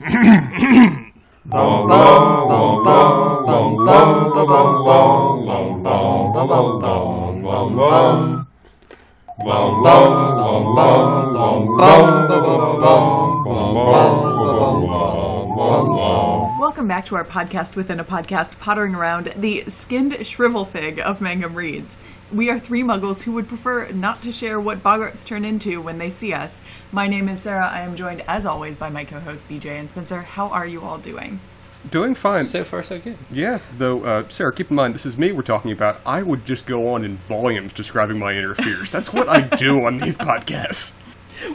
Welcome oh, oh, back to our podcast within a podcast, pottering around the skinned shrivel fig of Mangum Reads. We are three muggles who would prefer not to share what boggarts turn into when they see us. My name is Sarah. I am joined, as always, by my co hosts BJ and Spencer. How are you all doing? Doing fine. So far, so good. yeah, though, uh, Sarah, keep in mind, this is me we're talking about. I would just go on in volumes describing my inner fears. That's what I do on these podcasts.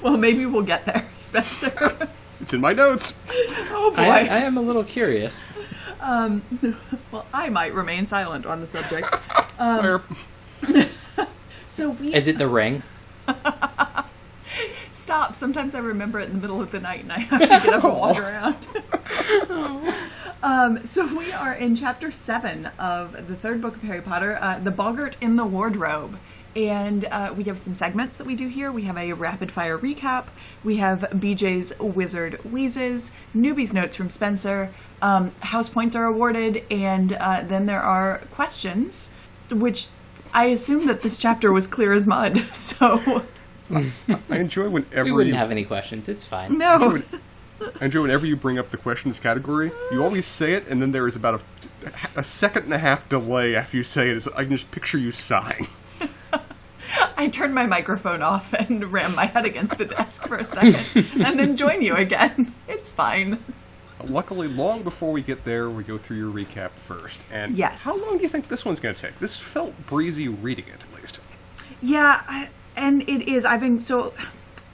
Well, maybe we'll get there, Spencer. It's in my notes. oh boy. I, I am a little curious. well, I might remain silent on the subject. Where- So we Is it the ring? stop. Sometimes I remember it in the middle of the night and I have to get up and walk around. um, so we are in chapter seven of the third book of Harry Potter, uh, The Boggart in the Wardrobe. And uh, we have some segments that we do here. We have a rapid fire recap. We have BJ's Wizard Wheezes, newbies notes from Spencer, um, house points are awarded, and uh, then there are questions, which I assume that this chapter was clear as mud. So I enjoy whenever We wouldn't you, have any questions. It's fine. no. I enjoy whenever you bring up the questions category. You always say it, and then there is about a, a second and a half delay after you say it. So I can just picture you sighing. I turned my microphone off and ram my head against the desk for a second and then join you again. It's fine. Luckily, long before we get there, we go through your recap first. And Yes. how long do you think this one's going to take? This felt breezy reading it, at least. Yeah, I, and it is. I've been so.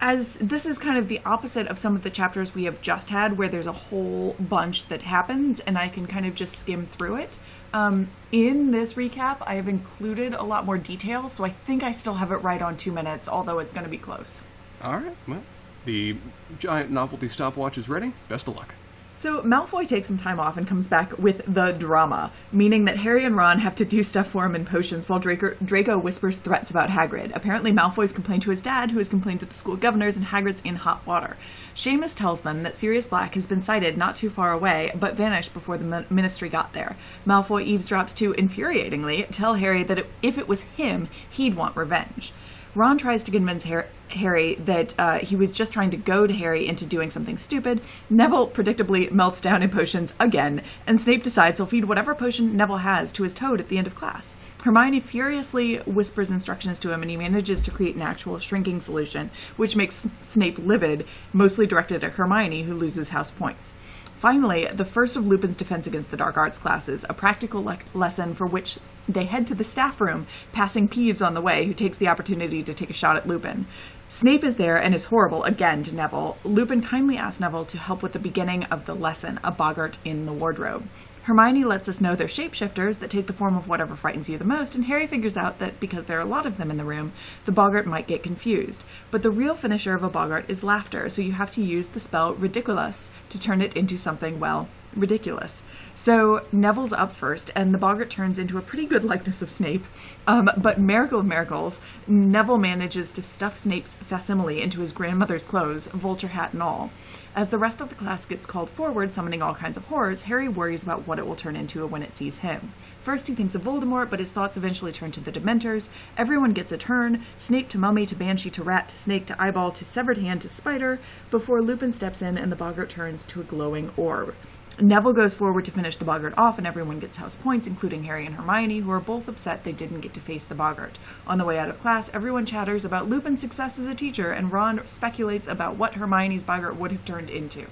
As this is kind of the opposite of some of the chapters we have just had, where there's a whole bunch that happens, and I can kind of just skim through it. Um, in this recap, I have included a lot more detail, so I think I still have it right on two minutes, although it's going to be close. All right, well, the giant novelty stopwatch is ready. Best of luck. So Malfoy takes some time off and comes back with the drama, meaning that Harry and Ron have to do stuff for him in potions while Draco, Draco whispers threats about Hagrid. Apparently Malfoy's complained to his dad, who has complained to the school governors, and Hagrid's in hot water. Seamus tells them that Sirius Black has been sighted not too far away, but vanished before the min- ministry got there. Malfoy eavesdrops to, infuriatingly, tell Harry that it, if it was him, he'd want revenge. Ron tries to convince Har- Harry that uh, he was just trying to goad Harry into doing something stupid. Neville predictably melts down in potions again, and Snape decides he'll feed whatever potion Neville has to his toad at the end of class. Hermione furiously whispers instructions to him, and he manages to create an actual shrinking solution, which makes Snape livid, mostly directed at Hermione, who loses house points. Finally, the first of Lupin's defense against the dark arts classes, a practical le- lesson for which they head to the staff room, passing Peeves on the way, who takes the opportunity to take a shot at Lupin. Snape is there and is horrible again to Neville. Lupin kindly asks Neville to help with the beginning of the lesson, a boggart in the wardrobe. Hermione lets us know they're shapeshifters that take the form of whatever frightens you the most, and Harry figures out that because there are a lot of them in the room, the boggart might get confused. But the real finisher of a boggart is laughter, so you have to use the spell Riddikulus to turn it into something, well, ridiculous. So Neville's up first, and the boggart turns into a pretty good likeness of Snape. Um, but miracle of miracles, Neville manages to stuff Snape's facsimile into his grandmother's clothes, vulture hat and all. As the rest of the class gets called forward, summoning all kinds of horrors, Harry worries about what it will turn into when it sees him. First, he thinks of Voldemort, but his thoughts eventually turn to the Dementors. Everyone gets a turn Snape to Mummy to Banshee to Rat to Snake to Eyeball to Severed Hand to Spider, before Lupin steps in and the boggart turns to a glowing orb. Neville goes forward to finish the boggart off, and everyone gets house points, including Harry and Hermione, who are both upset they didn't get to face the boggart. On the way out of class, everyone chatters about Lupin's success as a teacher, and Ron speculates about what Hermione's boggart would have turned into.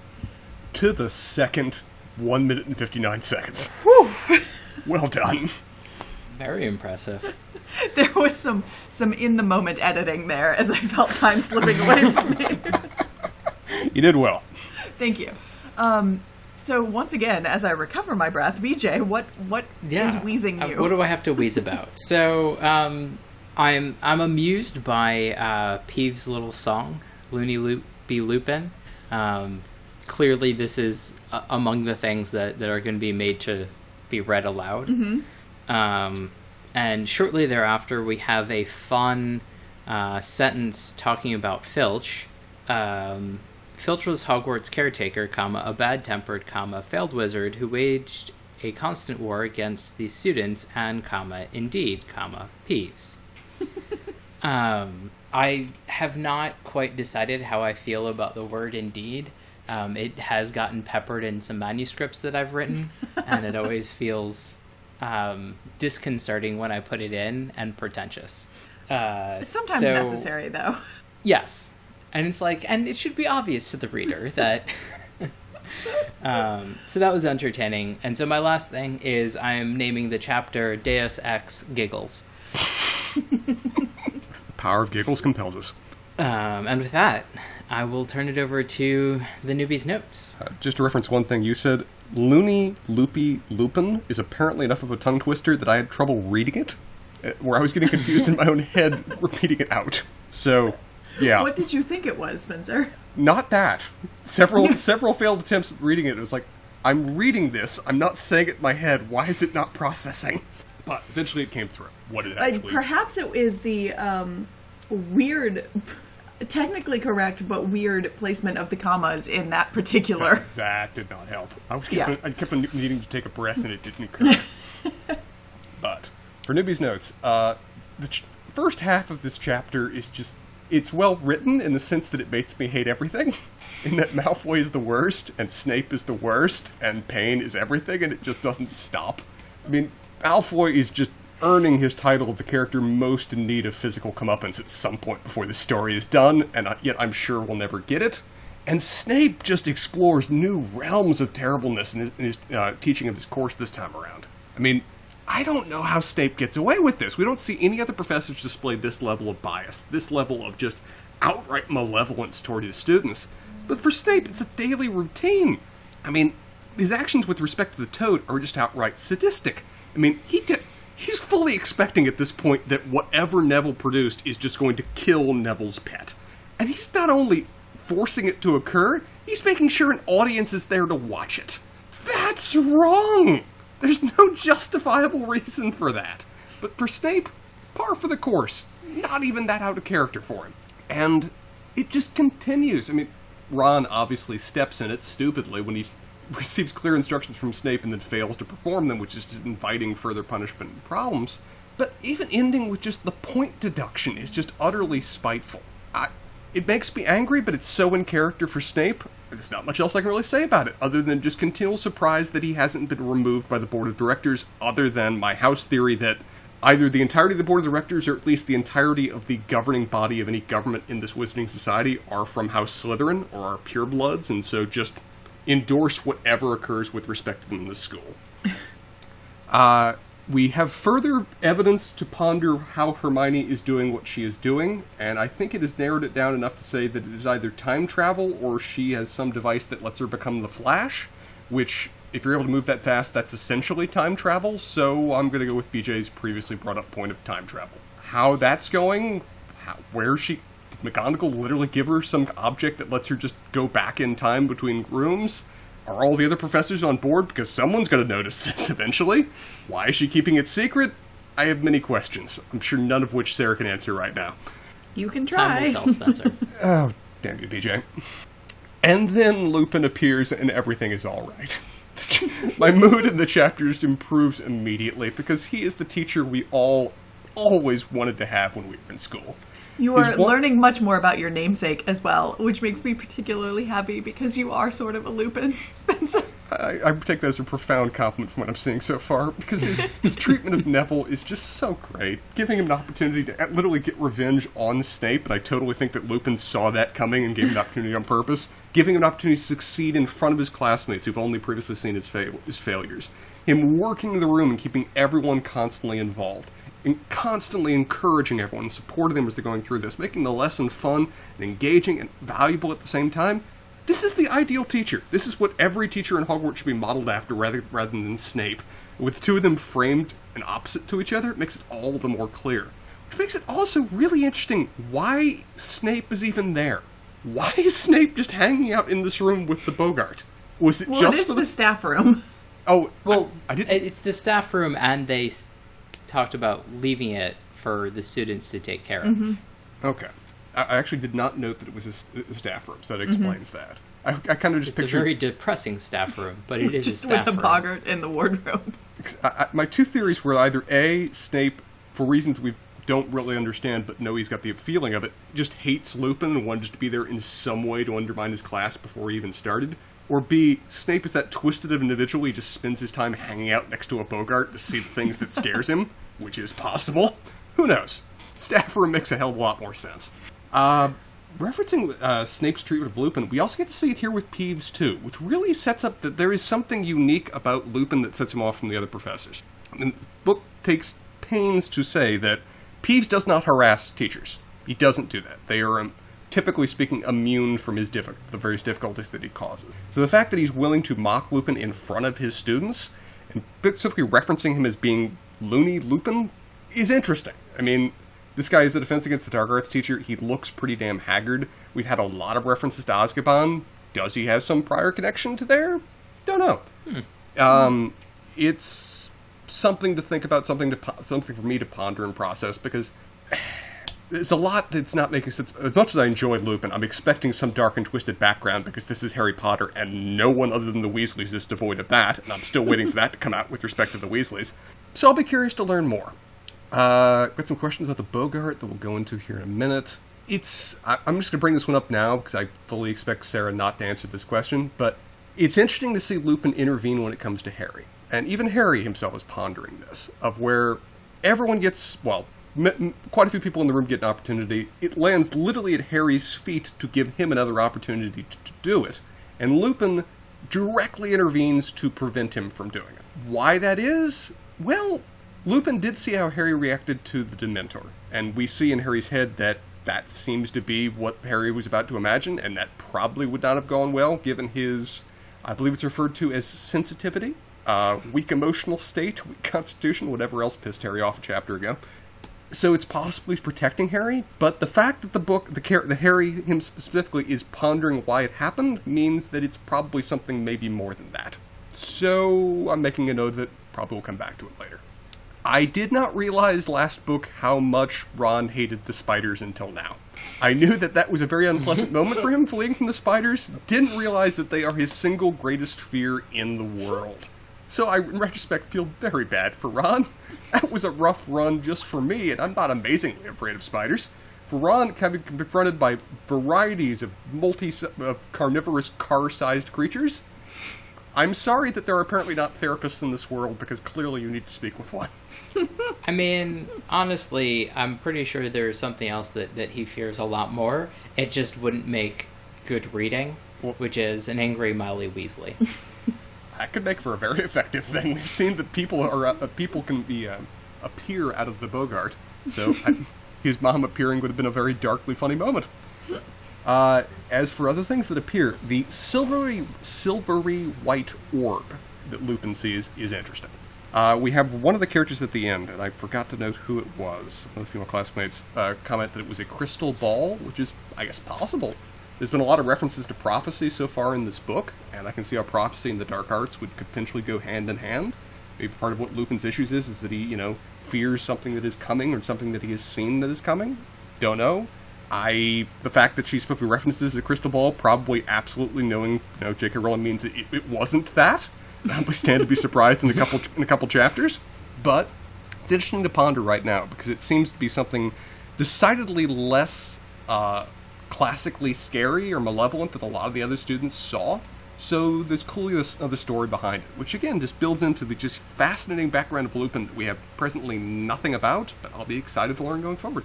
To the second, one minute and 59 seconds. Whew. well done. Very impressive. There was some some in the moment editing there, as I felt time slipping away from me. You did well. Thank you. Um, so once again, as I recover my breath, BJ, what what is Yeah. wheezing Uh, you? what do I have to wheeze about? so, um, I'm I'm amused by uh, Peeves' little song, Loony Loopy Lupin. Um, clearly, this is uh, among the things that, that are going to be made to be read aloud. Um, and shortly thereafter, we have a fun uh, sentence talking about Filch. Um, Filch was Hogwarts caretaker, comma, a bad-tempered, comma, failed wizard who waged a constant war against the students and, comma, indeed, comma, Peeves. um, I have not quite decided how I feel about the word indeed. Um, it has gotten peppered in some manuscripts that I've written, and it always feels um, disconcerting when I put it in and pretentious. Uh, It's sometimes so- necessary, though. Yes. And it's like, and it should be obvious to the reader that. um, so that was entertaining. And so my last thing is I'm naming the chapter Deus Ex Giggles. Power of giggles compels us. Um, and with that, I will turn it over to the newbie's notes. Uh, just to reference one thing you said, Loony Loopy Lupin is apparently enough of a tongue twister that I had trouble reading it, uh, where I was getting confused in my own head repeating it out. So, yeah, What did you think it was, Spencer? not that. Several several failed attempts at reading it. It was like, I'm reading this. I'm not saying it in my head. Why is it not processing? But eventually, it came through. What did it Uh, actually? perhaps it is the um, weird, technically correct, but weird placement of the commas in that particular. That did not help. I was kept, Yeah. I kept needing to take a breath, and it didn't occur. but for newbies' notes, uh, the ch- first half of this chapter is just it's well written in the sense that it makes me hate everything. In that Malfoy is the worst, and Snape is the worst, and Pain is everything, and it just doesn't stop. I mean, Malfoy is just earning his title of the character most in need of physical comeuppance at some point before the story is done, and yet I'm sure we'll never get it. And Snape just explores new realms of terribleness in his, in his uh, teaching of his course this time around. I mean, I don't know how Snape gets away with this. We don't see any other professors display this level of bias, this level of just outright malevolence toward his students. But for Snape, it's a daily routine. I mean, his actions with respect to the Toad are just outright sadistic. I mean, he. He's fully expecting at this point that whatever Neville produced is just going to kill Neville's pet. And he's not only forcing it to occur, he's making sure an audience is there to watch it. That's wrong! There's no justifiable reason for that. But for Snape, par for the course. Not even that out of character for him. And it just continues. I mean, Ron obviously steps in it stupidly when he receives clear instructions from Snape and then fails to perform them, which is inviting further punishment and problems. But even ending with just the point deduction is just utterly spiteful. I, it makes me angry, but it's so in character for Snape. There's not much else I can really say about it, other than just continual surprise that he hasn't been removed by the board of directors, other than my house theory that either the entirety of the board of directors or at least the entirety of the governing body of any government in this wizarding society are from House Slytherin or are purebloods, and so just endorse whatever occurs with respect to them in the school. Uh, we have further evidence to ponder how Hermione is doing what she is doing, and I think it has narrowed it down enough to say that it is either time travel or she has some device that lets her become the Flash, which, if you're able to move that fast, that's essentially time travel, so I'm going to go with BJ's previously brought up point of time travel. How that's going, how, where she. Did McGonagall literally give her some object that lets her just go back in time between rooms? Are all the other professors on board? Because someone's going to notice this eventually. Why is she keeping it secret? I have many questions. I'm sure none of which Sarah can answer right now. You can Time try. will tell, Spencer. Oh, damn you, BJ. And then Lupin appears and everything is alright. My mood in the chapters improves immediately because he is the teacher we all always wanted to have when we were in school. You are one- learning much more about your namesake as well, which makes me particularly happy because you are sort of a Lupin, Spencer. I, I take that as a profound compliment from what I'm seeing so far because his, his treatment of Neville is just so great. Giving him an opportunity to uh, literally get revenge on Snape, and I totally think that Lupin saw that coming and gave him an opportunity on purpose. Giving him an opportunity to succeed in front of his classmates who've only previously seen his, fail- his failures. Him working the room and keeping everyone constantly involved. And constantly encouraging everyone and supporting them as they're going through this, making the lesson fun and engaging and valuable at the same time. This is the ideal teacher. This is what every teacher in Hogwarts should be modeled after rather, rather than Snape. With two of them framed and opposite to each other, it makes it all the more clear. Which makes it also really interesting why Snape is even there. Why is Snape just hanging out in this room with the boggart? Was it Well, just it is the the... staff room. Oh, Well, I, I didn't... it's the staff room, and they talked about leaving it for the students to take care of. Mm-hmm. Okay. I I actually did not note that it was a, staff room, so that explains that. I, I kind of just It's a very depressing staff room, but it is a Just staff with a room. boggart in the wardrobe. I, I, my two theories were either a Snape, for reasons we don't really understand, but know he's got the feeling of it, just hates Lupin and wanted to be there in some way to undermine his class before he even started, or b Snape is that twisted individual he just spends his time hanging out next to a boggart to see the things that scares him, which is possible. Who knows? Staff room makes a hell of a lot more sense. Uh, referencing uh, Snape's treatment of Lupin, we also get to see it here with Peeves too, which really sets up that there is something unique about Lupin that sets him off from the other professors. And the book takes pains to say that Peeves does not harass teachers. He doesn't do that. They are, um, typically speaking, immune from his diffi- the various difficulties that he causes. So the fact that he's willing to mock Lupin in front of his students, and specifically referencing him as being loony Lupin, is interesting. I mean, this guy is the defense against the dark arts teacher. He looks pretty damn haggard. We've had a lot of references to Azkaban. Does he have some prior connection to there? Don't know. Um, it's something to think about, something to something for me to ponder and process because there's a lot that's not making sense. As much as I enjoy Lupin, I'm expecting some dark and twisted background because this is Harry Potter, and no one other than the Weasleys is devoid of that. And I'm still waiting for that to come out with respect to the Weasleys. So I'll be curious to learn more. Uh, got some questions about the boggart that we'll go into here in a minute. It's I, I'm just gonna bring this one up now because I fully expect Sarah not to answer this question, but it's interesting to see Lupin intervene when it comes to Harry, and even Harry himself is pondering this of where everyone gets well. Quite a few people in the room get an opportunity. It lands literally at Harry's feet to give him another opportunity to, to do it, and Lupin directly intervenes to prevent him from doing it. Why that is? Well, Lupin did see how Harry reacted to the Dementor, and we see in Harry's head that that seems to be what Harry was about to imagine, and that probably would not have gone well given his, I believe it's referred to as sensitivity, uh, weak emotional state, weak constitution, whatever else pissed Harry off a chapter ago. So it's possibly protecting Harry, but the fact that the book, the, the Harry him specifically is pondering why it happened means that it's probably something maybe more than that. So I'm making a note of it. Probably will come back to it later. I did not realize last book how much Ron hated the spiders until now. I knew that that was a very unpleasant moment for him fleeing from the spiders. Didn't realize that they are his single greatest fear in the world. So I, in retrospect, feel very bad for Ron. That was a rough run just for me, and I'm not amazingly afraid of spiders. For Ron, having been confronted by varieties of multi of carnivorous car-sized creatures, I'm sorry that there are apparently not therapists in this world because clearly you need to speak with one. I mean, honestly, I'm pretty sure there's something else that, that he fears a lot more. It just wouldn't make good reading, which is an angry Molly Weasley. That could make for a very effective thing. We've seen that people are uh, people can be uh, appear out of the boggart. So I, his mom appearing would have been a very darkly funny moment. Uh, as for other things that appear, the silvery silvery white orb that Lupin sees is interesting. Uh, we have one of the characters at the end, and I forgot to note who it was. One of the female classmates uh, comment that it was a crystal ball, which is, I guess, possible. There's been a lot of references to prophecy so far in this book, and I can see how prophecy and the dark arts would potentially go hand in hand. Maybe part of what Lupin's issues is is that he, you know, fears something that is coming or something that he has seen that is coming. Don't know. I the fact that she specifically references a crystal ball, probably absolutely knowing, you know, J.K. Rowling means that it, it wasn't that. I stand to be surprised in a couple in a couple chapters, but it's interesting to ponder right now because it seems to be something decidedly less uh, classically scary or malevolent that a lot of the other students saw. So there's clearly this other story behind it, which again just builds into the just fascinating background of Lupin that we have presently nothing about, but I'll be excited to learn going forward.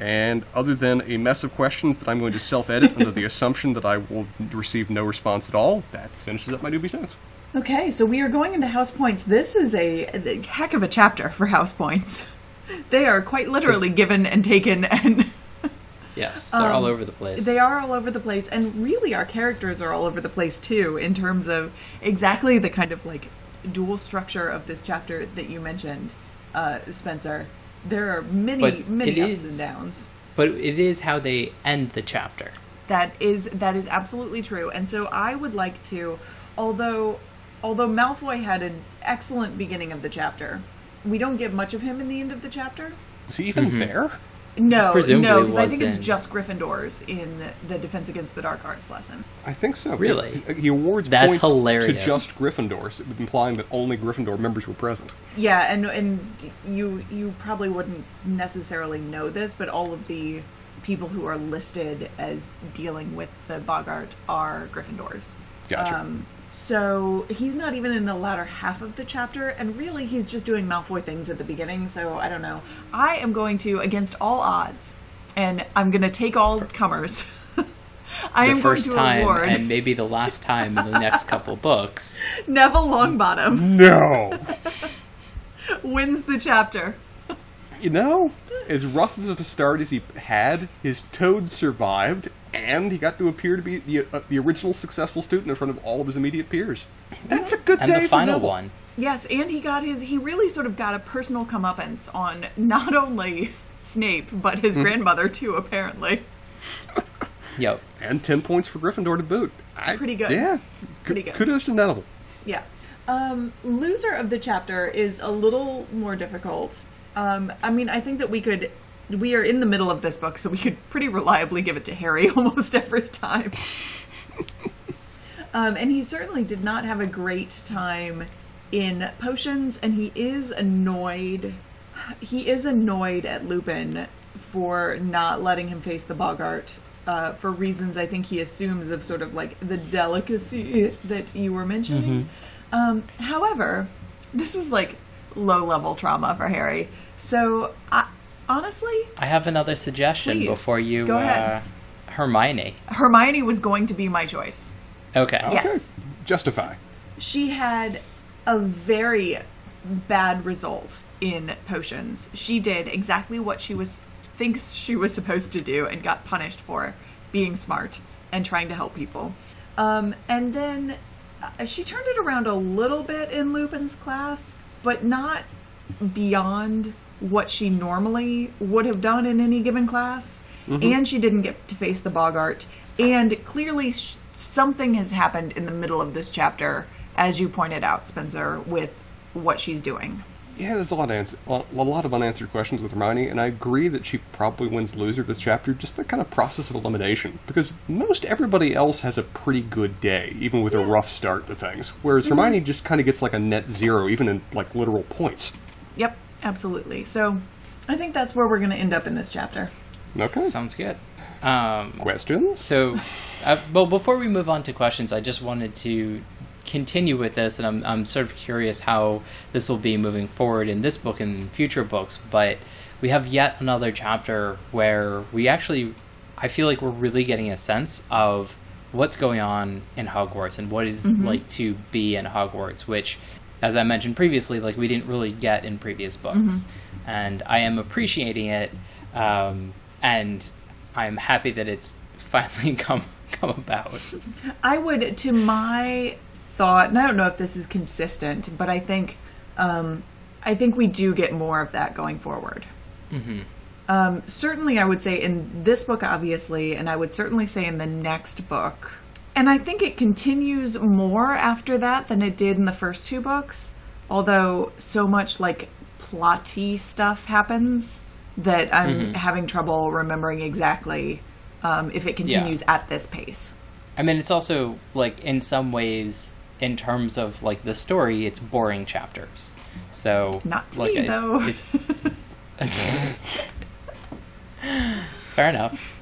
And other than a mess of questions that I'm going to self-edit under the assumption that I will receive no response at all, that finishes up my newbies notes. Okay, so we are going into house points. This is a, a heck of a chapter for house points. They are quite literally given and taken, and Yes, they're all Um, over the place. they are all over the place. And really, our characters are all over the place too, in terms of exactly the kind of like dual structure of this chapter that you mentioned, uh, Spencer. There are many, But many ups is- and downs. But it is how they end the chapter. That is that is absolutely true. And so I would like to, although although Malfoy had an excellent beginning of the chapter, we don't get much of him in the end of the chapter. Was he even Mm-hmm. there? No, Presumably no, because I think was it's in- just Gryffindors in the Defense Against the Dark Arts lesson. I think so. Really? He, he awards That's points hilarious. to just Gryffindors, implying that only Gryffindor members were present. Yeah, and and you you probably wouldn't necessarily know this, but all of the people who are listed as dealing with the boggart are Gryffindors. Gotcha. Um, so he's not even in the latter half of the chapter, and really he's just doing Malfoy things at the beginning. So I don't know. I am going to, against all odds, and I'm going to take all comers. I the am first going to time award and maybe the last time in the next couple books. Neville Longbottom no. wins the chapter. you know, as rough of a start as he had, his toad survived, and he got to appear to be the, uh, the original successful student in front of all of his immediate peers. That's a good And day the for final Neville. one. Yes, and he got his. He really sort of got a personal comeuppance on not only Snape but his Hmm. grandmother too. Apparently, Yep. And 10 points for Gryffindor to boot. I- Pretty good. Yeah. Pretty good. Kudos to Neville. yeah. Um, loser of the chapter is a little more difficult. Um, I mean, I think that we could. We are in the middle of this book, so we could pretty reliably give it to Harry almost every time. um, and he certainly did not have a great time in potions, and he is annoyed. He is annoyed at Lupin for not letting him face the boggart uh, for reasons I think he assumes of sort of like the delicacy that you were mentioning. Um, however, this is like low level trauma for Harry. So, I, honestly, I have another suggestion Please, before you, go uh. Hermione. Hermione was going to be my choice. Okay. Yes. Okay. Justify. She had a very bad result in potions. She did exactly what she was thinks she was supposed to do and got punished for being smart and trying to help people. Um, and then uh, she turned it around a little bit in Lupin's class, but not beyond what she normally would have done in any given class. Mm-hmm. And she didn't get to face the boggart. And clearly, sh- something has happened in the middle of this chapter, as you pointed out, Spencer, with what she's doing. Yeah, there's a lot of answer, a lot of unanswered questions with Hermione, and I agree that she probably wins loser this chapter just by kind of process of elimination. Because most everybody else has a pretty good day, even with a rough start to things. Whereas mm-hmm. Hermione just kind of gets like a net zero, even in like literal points. Yep, absolutely. So I think that's where we're going to end up in this chapter. Okay. Sounds good. Um, Questions? So, uh, well, before we move on to questions, I just wanted to continue with this, and I'm, I'm sort of curious how this will be moving forward in this book and future books. But we have yet another chapter where we actually, I feel like we're really getting a sense of what's going on in Hogwarts and what it's like to be in Hogwarts, which, as I mentioned previously, like we didn't really get in previous books, and I am appreciating it. Um, and I'm happy that it's finally come come about. I would, to my thought, and I don't know if this is consistent, but I think, um, I think we do get more of that going forward. Um, certainly, I would say in this book, obviously, and I would certainly say in the next book. And I think it continues more after that than it did in the first two books, although so much like plotty stuff happens that I'm having trouble remembering exactly um, if it continues at this pace. I mean, it's also like in some ways, in terms of like the story, it's boring chapters. So Not to like, me, it- though. Fair enough.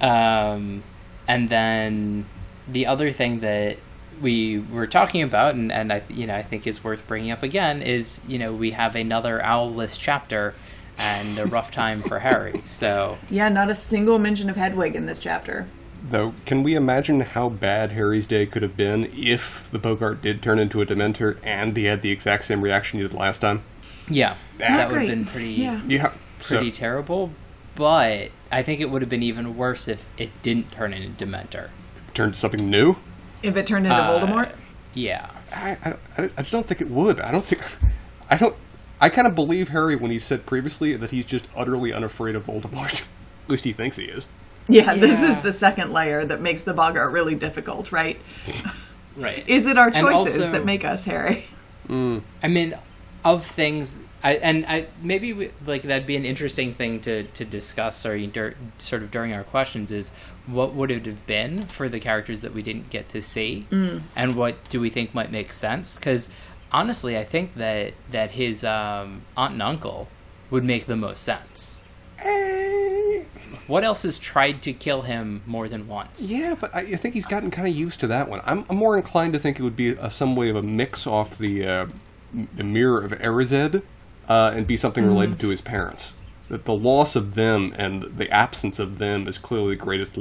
Um, and then the other thing that we were talking about, and, and I, you know, I think is worth bringing up again, is you know we have another owlless chapter and a rough time for Harry. So Yeah, not a single mention of Hedwig in this chapter. Though, can we imagine how bad Harry's day could have been if the boggart did turn into a Dementor and he had the exact same reaction he did last time? yeah, Not that would have been pretty. Yeah. Yeah. pretty So, terrible, but I think it would have been even worse if it didn't turn into a Dementor. Turned to something new? If it turned into Uh, Voldemort. Yeah. I, I, I just don't think it would. I don't think. I don't. I kind of believe Harry when he said previously that he's just utterly unafraid of Voldemort. At least he thinks he is. Yeah, this is the second layer that makes the boggart really difficult, right? Right. Is it our choices also- that make us Harry? I mean, of things I, and I maybe we, like that'd be an interesting thing to to discuss or dur- sort of during our questions is what would it have been for the characters that we didn't get to see? And what do we think might make sense? Because honestly I think that that his um, aunt and uncle would make the most sense. Eh, what else has tried to kill him more than once? Yeah, but I, I think he's gotten kind of used to that one. I'm, I'm more inclined to think it would be a, some way of a mix off the uh, m- the mirror of Erised uh, and be something related to his parents. That the loss of them and the absence of them is clearly the greatest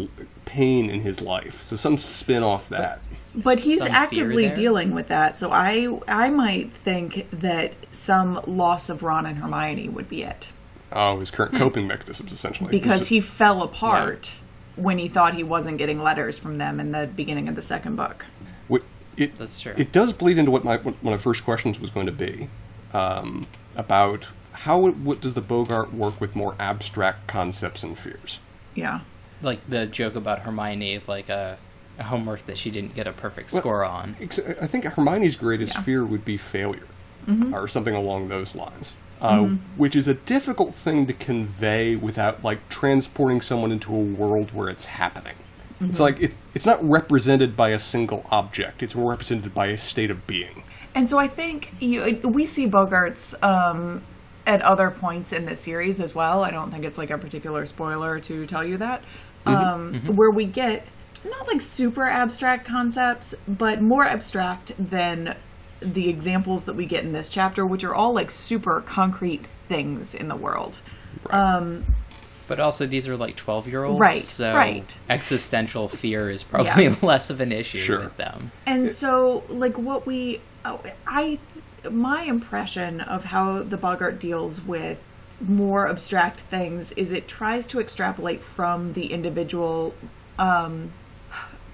pain in his life. So some spin off that. But he's some actively dealing with that, so I I might think that some loss of Ron and Hermione would be it. Oh, his current coping mechanisms, essentially. Because This- he fell apart when he thought he wasn't getting letters from them in the beginning of the second book. What- it, That's true. It does bleed into what my what my first questions was going to be um, about how what does the boggart work with more abstract concepts and fears. Yeah. like the joke about Hermione of like a, a homework that she didn't get a perfect score on Ex- I think Hermione's greatest Yeah. fear would be failure, or something along those lines, uh, which is a difficult thing to convey without like transporting someone into a world where it's happening. It's like it's it's not represented by a single object; it's more represented by a state of being. And so I think you, we see boggarts um, at other points in the series as well. I don't think it's like a particular spoiler to tell you that. Mm-hmm. Um, mm-hmm. Where we get not like super abstract concepts, but more abstract than the examples that we get in this chapter, which are all like super concrete things in the world. Um, but also, these are like 12 year olds. Right, So right. existential fear is probably Yeah. less of an issue Sure. with them. And so, like, what we, oh, I, my impression of how the boggart deals with more abstract things is it tries to extrapolate from the individual, um,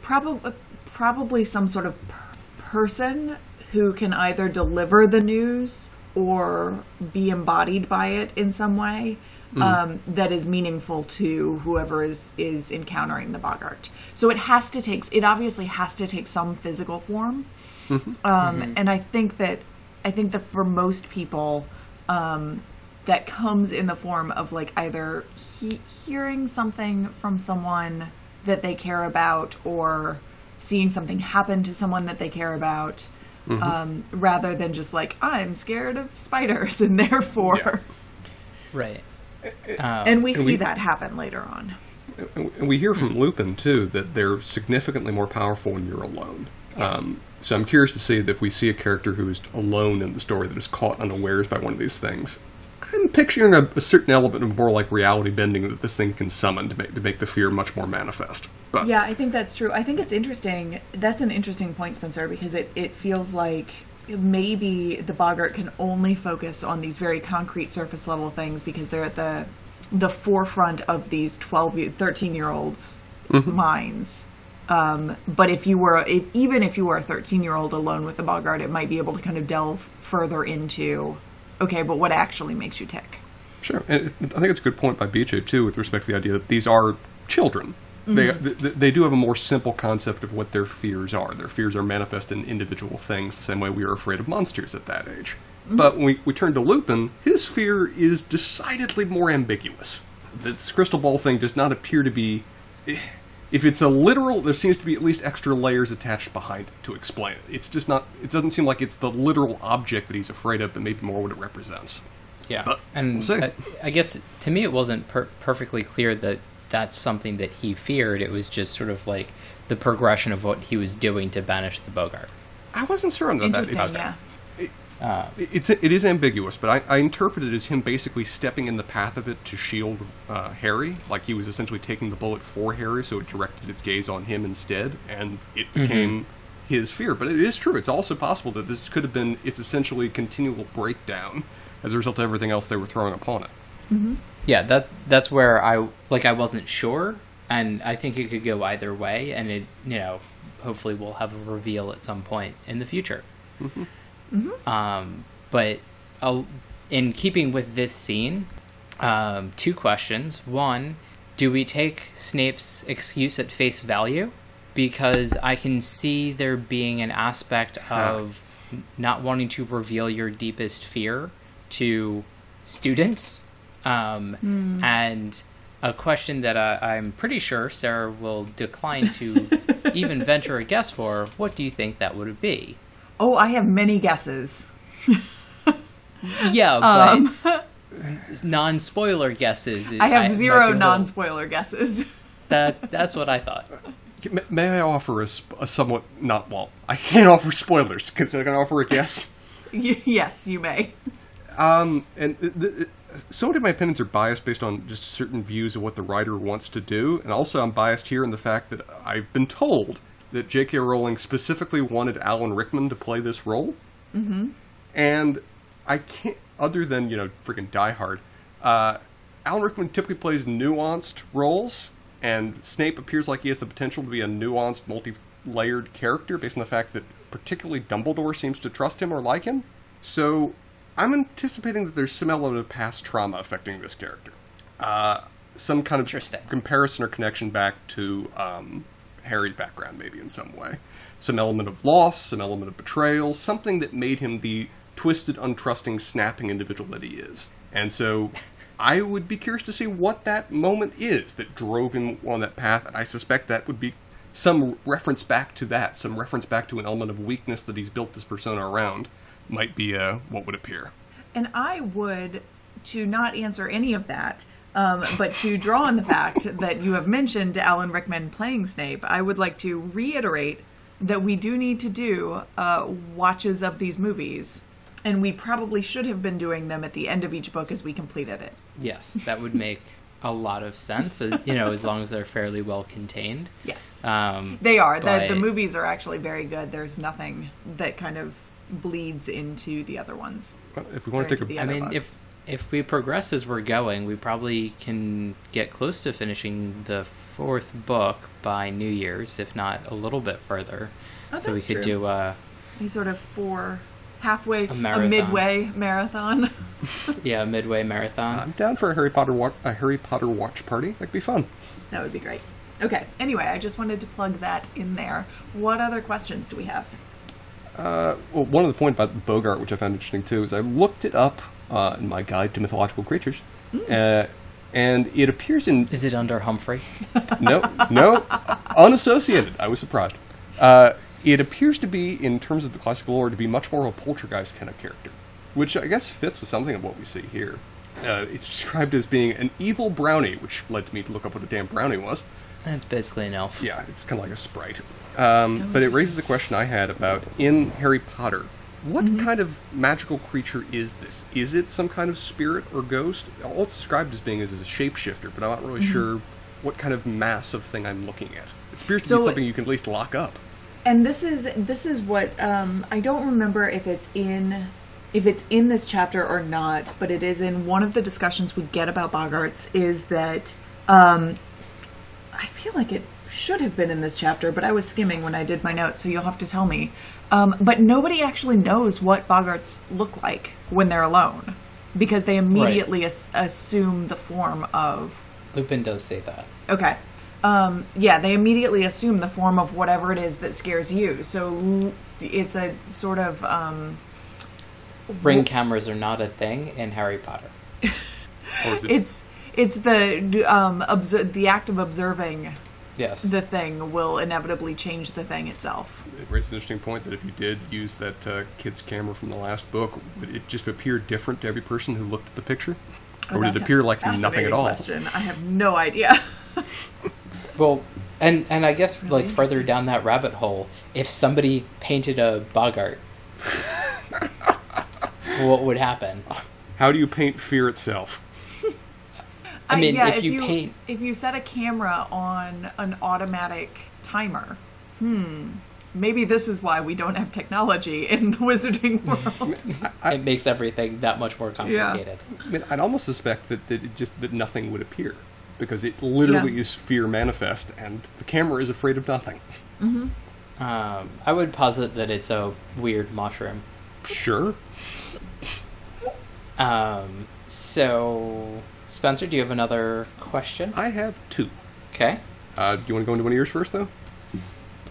probably, probably some sort of per- person who can either deliver the news or be embodied by it in some way. Um, that is meaningful to whoever is is encountering the boggart. So it has to take it obviously has to take some physical form. Um, And I think that I think that for most people, um, that comes in the form of like either he- hearing something from someone that they care about or seeing something happen to someone that they care about. Um, rather than just like I'm scared of spiders and therefore, Yeah. Right. Um, and we And see we- that happen later on. And we hear from Lupin too that they're significantly more powerful when you're alone. Um, so I'm curious to see that if we see a character who is alone in the story that is caught unawares by one of these things. I'm picturing a, a certain element of more like reality bending that this thing can summon to make to make the fear much more manifest. But Yeah, I think that's true. I think it's interesting. That's an interesting point, Spencer, because it, it feels like maybe the boggart can only focus on these very concrete surface level things because they're at the the forefront of these 12 13 year olds mm-hmm. minds. Um, but if you were if, even if you were a 13 year old alone with the boggart, it might be able to kind of delve further into okay, but what actually makes you tick? Sure, and I think it's a good point by BJ too, with respect to the idea that these are children. They, mm-hmm. th- they do have a more simple concept of what their fears are. Their fears are manifest in individual things, the same way we are afraid of monsters at that age. Mm-hmm. But when we, we turn to Lupin, his fear is decidedly more ambiguous. This crystal ball thing does not appear to be. Eh, If it's a literal, there seems to be at least extra layers attached behind it to explain it. It's just not. It doesn't seem like it's the literal object that he's afraid of, but maybe more what it represents. Yeah, But and we'll see. I, I guess to me it wasn't per- perfectly clear that that's something that he feared. It was just sort of like the progression of what he was doing to banish the boggart. I wasn't sure on that. Interesting, It's- yeah. Uh, It's it is ambiguous, but I, I interpret it as him basically stepping in the path of it to shield uh, Harry, like he was essentially taking the bullet for Harry, so it directed its gaze on him instead, and it became his fear. But it is true; it's also possible that this could have been its essentially a continual breakdown as a result of everything else they were throwing upon it. yeah, that that's where I like I wasn't sure, and I think it could go either way, and it you know hopefully we'll have a reveal at some point in the future. Um, but i in keeping with this scene, um, two questions. One, do we take Snape's excuse at face value? Because I can see there being an aspect of not wanting to reveal your deepest fear to students, um, and a question that I, I'm pretty sure Sarah will decline to even venture a guess for. What do you think that would be? Oh, I have many guesses. Yeah, Um, but non-spoiler guesses. I have might zero be a little- non-spoiler guesses. That that's what I thought. May- May I offer a, a somewhat not well? I can't offer spoilers. Can I can I offer a guess? Yes, you may. Um, and th- th- so many of my opinions are biased based on just certain views of what the writer wants to do, and also I'm biased here in the fact that I've been told that J.K. Rowling specifically wanted Alan Rickman to play this role, mm-hmm. and I can't. Other than you know, freaking Die Hard, uh, Alan Rickman typically plays nuanced roles, and Snape appears like he has the potential to be a nuanced, multi-layered character based on the fact that particularly Dumbledore seems to trust him or like him. So I'm anticipating that there's some element of past trauma affecting this character. Uh, some kind of comparison or connection back to um, Harry's background, maybe in some way. Some element of loss, some element of betrayal, something that made him the twisted, untrusting, snapping individual that he is. And so I would be curious to see what that moment is that drove him on that path, and I suspect that would be some reference back to that, some reference back to an element of weakness that he's built this persona around, might be uh, what would appear. And I would, to not answer any of that, um, but to draw on the fact that you have mentioned Alan Rickman playing Snape, I would like to reiterate that we do need to do uh, watches of these movies. And we probably should have been doing them at the end of each book as we completed it. Yes, that would make a lot of sense. You know, as long as they're fairly well contained. Yes. Um, They are. The, but- the movies are actually very good. There's nothing that kind of bleeds into the other ones. Well, If we want to take into a the I other mean, books. if if we progress as we're going, we probably can get close to finishing the fourth book by New Year's, if not a little bit further. Oh, so we could true. do a, You sort of four halfway, a, marathon. midway marathon. yeah, a midway marathon. I'm down for a Harry Potter wa- a Harry Potter watch party. That'd be fun. that would be great. Okay. Anyway, I just wanted to plug that in there. What other questions do we have? Uh, well, one of the points about Bogart, which I found interesting too, is I looked it up uh, in my guide to mythological creatures, uh, and it appears in Is it under Humphrey? no, no, unassociated. I was surprised. Uh, it appears to be, in terms of the classical lore, to be much more of a poltergeist kind of character, which I guess fits with something of what we see here. Uh, it's described as being an evil brownie, which led me to look up what a damn brownie was. It's basically an elf. Yeah, it's kind of like a sprite. Um, but it raises a question I had about in Harry Potter. What kind of magical creature is this? Is it some kind of spirit or ghost? All it's described as being is, is a shapeshifter, but I'm not really sure what kind of massive thing I'm looking at. It appears to So- be something you can at least lock up. And this is this is what um, I don't remember if it's in if it's in this chapter or not, but it is in one of the discussions we get about boggarts Is that um, I feel like it should have been in this chapter, but I was skimming when I did my notes, so you'll have to tell me. Um, but nobody actually knows what Boggarts look like when they're alone, because they immediately as- assume the form of Lupin does say that. Okay. Um, yeah, they immediately assume the form of whatever it is that scares you. So it's a sort of um, Ring cameras are not a thing in Harry Potter. It, it's it's the um, obser- the act of observing Yes. the thing will inevitably change the thing itself. it raises an interesting point that if you did use that uh, kid's camera from the last book, would it just appear different to every person who looked at the picture? Oh, Or would it appear like nothing at all? Question. I have no idea. Well, and and I guess Really like further down that rabbit hole, if somebody painted a boggart, what would happen? How do you paint fear itself? I mean, yeah, if you paint- if you set a camera on an automatic timer, hmm, maybe this is why we don't have technology in the wizarding world. it makes everything that much more complicated. I mean, I'd almost suspect that, that it just that nothing would appear because it literally Yeah. is fear manifest, and the camera is afraid of nothing. Um, I would posit that it's a weird mushroom. Sure. Um, so, Spencer, do you have another question? I have two. Okay. Uh, do you want to go into one of yours first, though?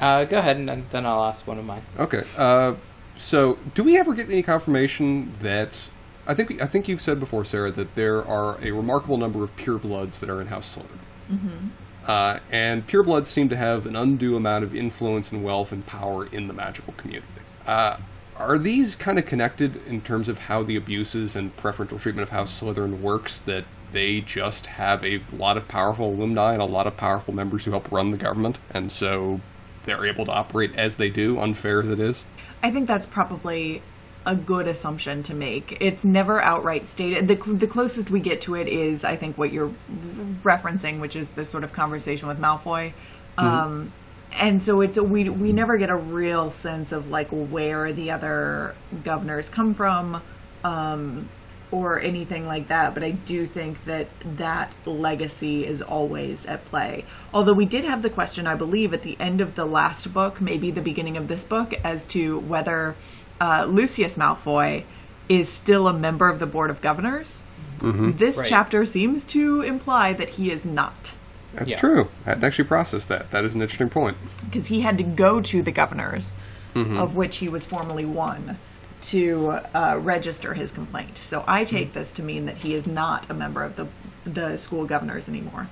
Uh, go ahead, and then- then I'll ask one of mine. Okay. Uh, So, do we ever get any confirmation that I think I think you've said before, Sarah, that there are a remarkable number of purebloods that are in House Slytherin, mm-hmm. uh, and purebloods seem to have an undue amount of influence and wealth and power in the magical community. Are these kind of connected in terms of how the abuses and preferential treatment of House Slytherin works? That they just have a lot of powerful alumni and a lot of powerful members who help run the government, and so they're able to operate as they do, unfair as it is. I think that's probably a good assumption to make. It's never outright stated. The, cl- the closest we get to it is, I think, what you're referencing, which is this sort of conversation with Malfoy. Um, and so it's a, we we never get a real sense of like where the other governors come from um, or anything like that but i do think that that legacy is always at play. Although we did have the question i believe at the end of the last book maybe the beginning of this book as to whether uh, lucius malfoy is still a member of the board of governors. This Right. chapter seems to imply that he is not That's Yeah. true. I hadn't actually processed that. That is an interesting point. because he had to go to the governors, of which he was formerly one, to uh, register his complaint. So I take this to mean that he is not a member of the the school governors anymore.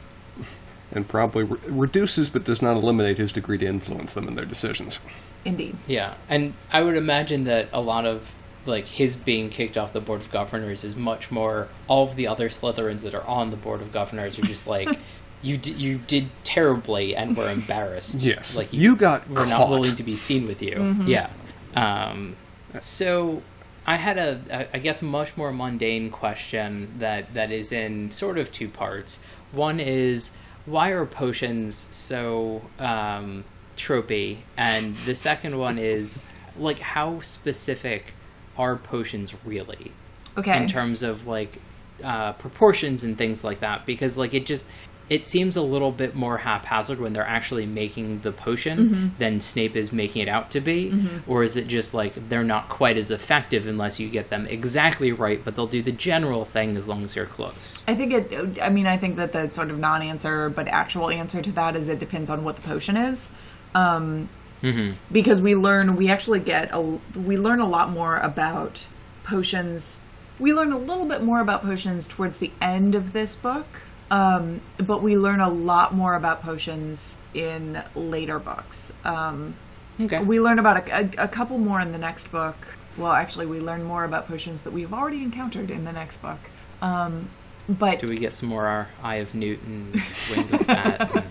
And probably re- reduces but does not eliminate his degree to influence them in their decisions. Indeed. Yeah, and I would imagine that a lot of like his being kicked off the board of governors is much more all of the other Slytherins that are on the board of governors are just like you d- you did terribly and were embarrassed. Yes. like You got We're not willing to be seen with you. Yeah. Um, so I had a, a, I guess, much more mundane question that that is in sort of two parts. One is why are potions so um, tropey, and the second one is like how specific are potions really Okay. in terms of like uh, proportions and things like that because like it just it seems a little bit more haphazard when they're actually making the potion mm-hmm. than Snape is making it out to be mm-hmm. or is it just like they're not quite as effective unless you get them exactly right but they'll do the general thing as long as you're close I think it. I mean, I think that the sort of non-answer, but actual answer to that is it depends on what the potion is. Um, mm-hmm. Because we learn, we actually get a, we learn a lot more about potions. We learn a little bit more about potions towards the end of this book, um, but we learn a lot more about potions in later books. Um, okay we learn about a, a, a couple more in the next book. Well, actually, we learn more about potions that we've already encountered in the next book. Um, but do we get some more uh, Eye of Newt and Wing of Bat and-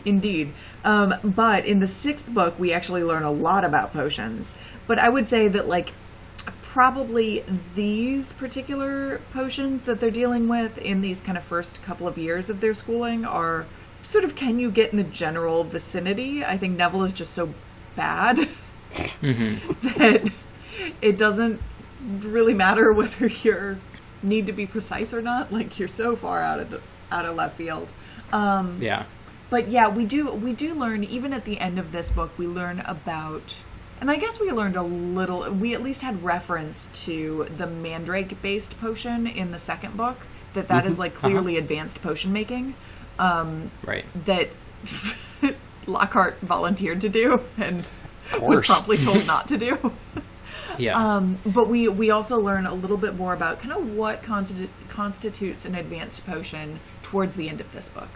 Indeed. Um, but in the sixth book, we actually learn a lot about potions. But I would say that, like, probably these particular potions that they're dealing with in these kind of first couple of years of their schooling are sort of can you get in the general vicinity? I think Neville is just so bad that it doesn't really matter whether you're need to be precise or not. Like you're so far out of the out of left field. Um, yeah but yeah, we do we do learn even at the end of this book we learn about and I guess we learned a little we at least had reference to the mandrake based potion in the second book that that is like clearly advanced potion making um, right. that Lockhart volunteered to do and was promptly told not to do. yeah. Um, but we we also learn a little bit more about kind of what constitu- constitutes an advanced potion towards the end of this book.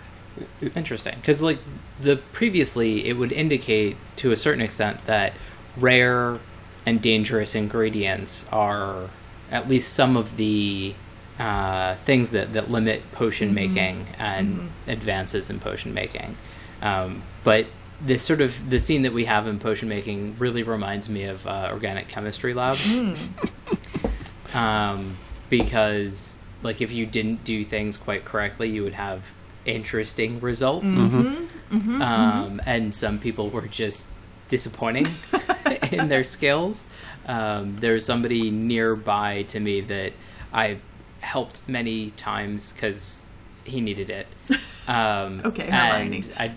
Interesting, because like the previously, it would indicate to a certain extent that rare and dangerous ingredients are at least some of the uh, things that that limit potion making and advances in potion making. Um, but this sort of the scene that we have in potion making really reminds me of uh, organic chemistry lab. Um, because like if you didn't do things quite correctly, you would have interesting results. Um, and some people were just disappointing in their skills. Um, there's somebody nearby to me that I helped many times because he needed it. Um, Okay, and I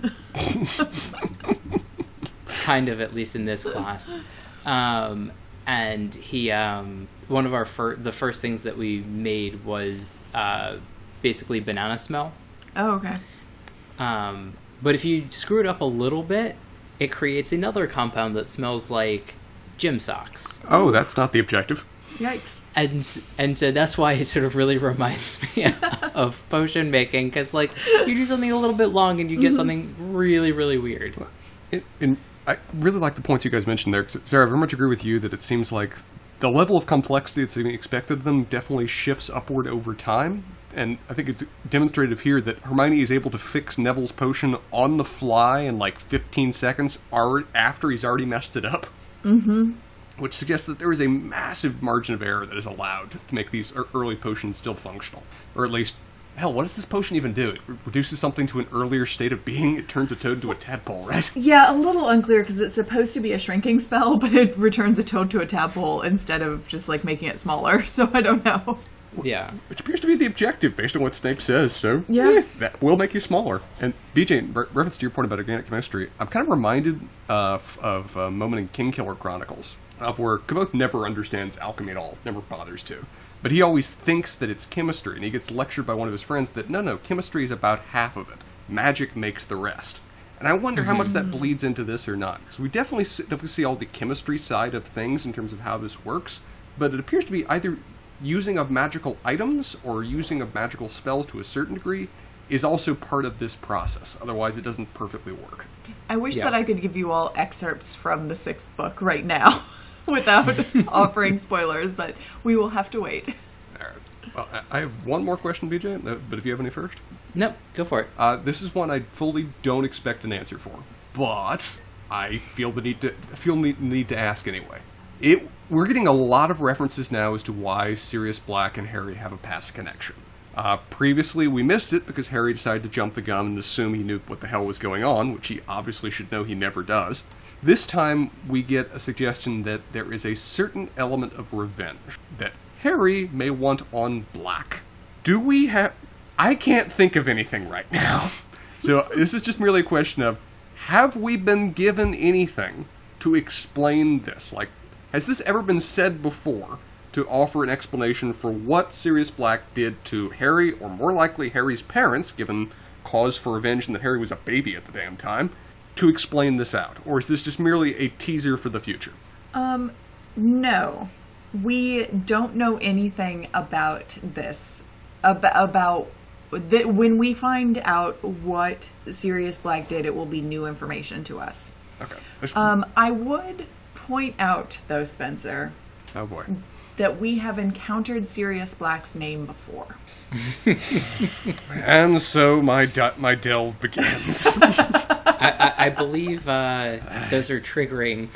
kind of at least in this class. Um, and he, um, one of our fir- the first things that we made was uh, basically banana smell. Oh, okay. Um, but if you screw it up a little bit, it creates another compound that smells like gym socks. Oh, that's not the objective. Yikes. and and so that's why it sort of really reminds me of potion making because like you do something a little bit long and you get mm-hmm. something really really weird It, and I really like the points you guys mentioned there, Sarah, I very much agree with you that it seems like the level of complexity that's being expected of them definitely shifts upward over time. And I think it's demonstrative here that Hermione is able to fix Neville's potion on the fly in like 15 seconds after he's already messed it up. Mm-hmm. Which suggests that there is a massive margin of error that is allowed to make these early potions still functional. Or at least, hell, what does this potion even do? It reduces something to an earlier state of being, it turns a toad to a tadpole, right? Yeah, a little unclear because it's supposed to be a shrinking spell, but it returns a toad to a tadpole instead of just like making it smaller. So I don't know. yeah which appears to be the objective based on what Snape says. So Yeah. eh, that will make you smaller. And BJ, in re- reference to your point about organic chemistry, I'm kind of reminded uh, f- of a moment in Kingkiller Chronicles of where Kvothe never understands alchemy at all, never bothers to. But he always thinks that it's chemistry, and he gets lectured by one of his friends that no, no, chemistry is about half of it. Magic makes the rest. And I wonder how much that mm-hmm. bleeds into this or not. Because we definitely see, definitely see all the chemistry side of things in terms of how this works, but it appears to be either using of magical items or using of magical spells to a certain degree is also part of this process. Otherwise, it doesn't perfectly work. I wish Yeah. that I could give you all excerpts from the sixth book right now without offering spoilers, but we will have to wait. All right. Well, I I have one more question, BJ, uh, but if you have any first. nope go for it Uh, this is one I fully don't expect an answer for, but I feel the need to feel need, need to ask anyway. It we're getting a lot of references now as to why Sirius Black and Harry have a past connection. Uh, previously, we missed it because Harry decided to jump the gun and assume he knew what the hell was going on, which he obviously should know he never does. This time, we get a suggestion that there is a certain element of revenge that Harry may want on Black. Do we have. I can't think of anything right now. So this is just merely a question of have we been given anything to explain this? Like, has this ever been said before to offer an explanation for what Sirius Black did to Harry, or more likely Harry's parents, given cause for revenge and that Harry was a baby at the damn time, to explain this out? Or is this just merely a teaser for the future? Um, no, we don't know anything about this. About, about the, when we find out what Sirius Black did, it will be new information to us. Okay. I Um, I would point out, though, Spencer, oh boy. that we have encountered Sirius Black's name before. And so my du- my delve begins. I, I, I believe uh, those are triggering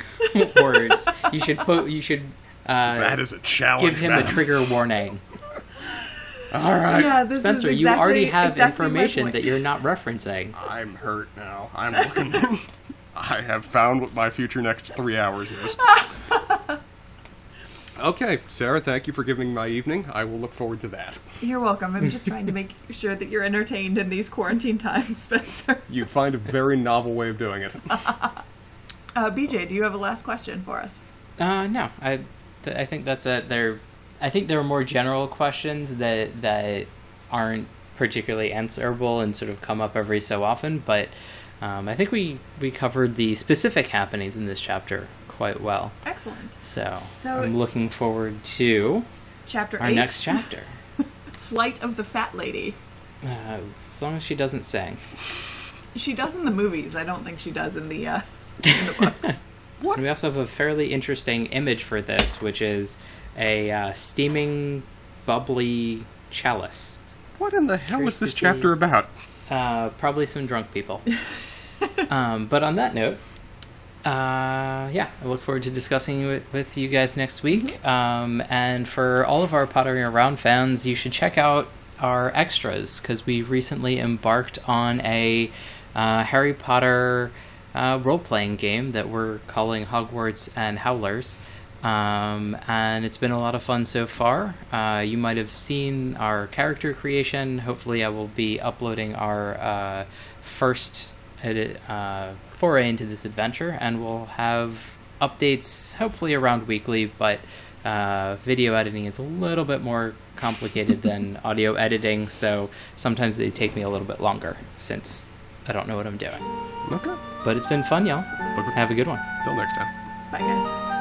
words you should put you should uh, that is a challenge. give him a trigger warning All right. Yeah, this Spencer is you already have exactly information that you're not referencing I'm hurt now. I'm looking. I have found what my future next three hours is. okay, Sarah, thank you for giving my evening. I will look forward to that. You're welcome. I'm just trying to make sure that you're entertained in these quarantine times, Spencer. You find a very novel way of doing it. Uh, BJ, do you have a last question for us? Uh, no, I, th- I think that's it. There, I think there are more general questions that that aren't particularly answerable and sort of come up every so often. But um, I think we we covered the specific happenings in this chapter quite well. Excellent. So, So- I'm looking forward to Chapter our eight. next chapter. Flight of the Fat Lady. Uh, as long as she doesn't sing. She does in the movies. I don't think she does in the uh, in the books. And we also have a fairly interesting image for this, which is a uh, steaming, bubbly chalice. What in the hell Curious is to this see. chapter about? Uh, probably some drunk people. um, but on that note, uh, yeah, I look forward to discussing it with you guys next week. Um, and for all of our Pottering Around fans, you should check out our extras because we recently embarked on a uh, Harry Potter uh, role playing game that we're calling Hogwarts and Howlers. Um, and it's been a lot of fun so far. Uh, you might have seen our character creation. Hopefully, I will be uploading our uh, first edit, uh, foray into this adventure, and we'll have updates hopefully around weekly. But uh, video editing is a little bit more complicated than audio editing, so sometimes they take me a little bit longer since I don't know what I'm doing. Okay. But it's been fun, y'all. Have a good one. Till next time. Bye, guys.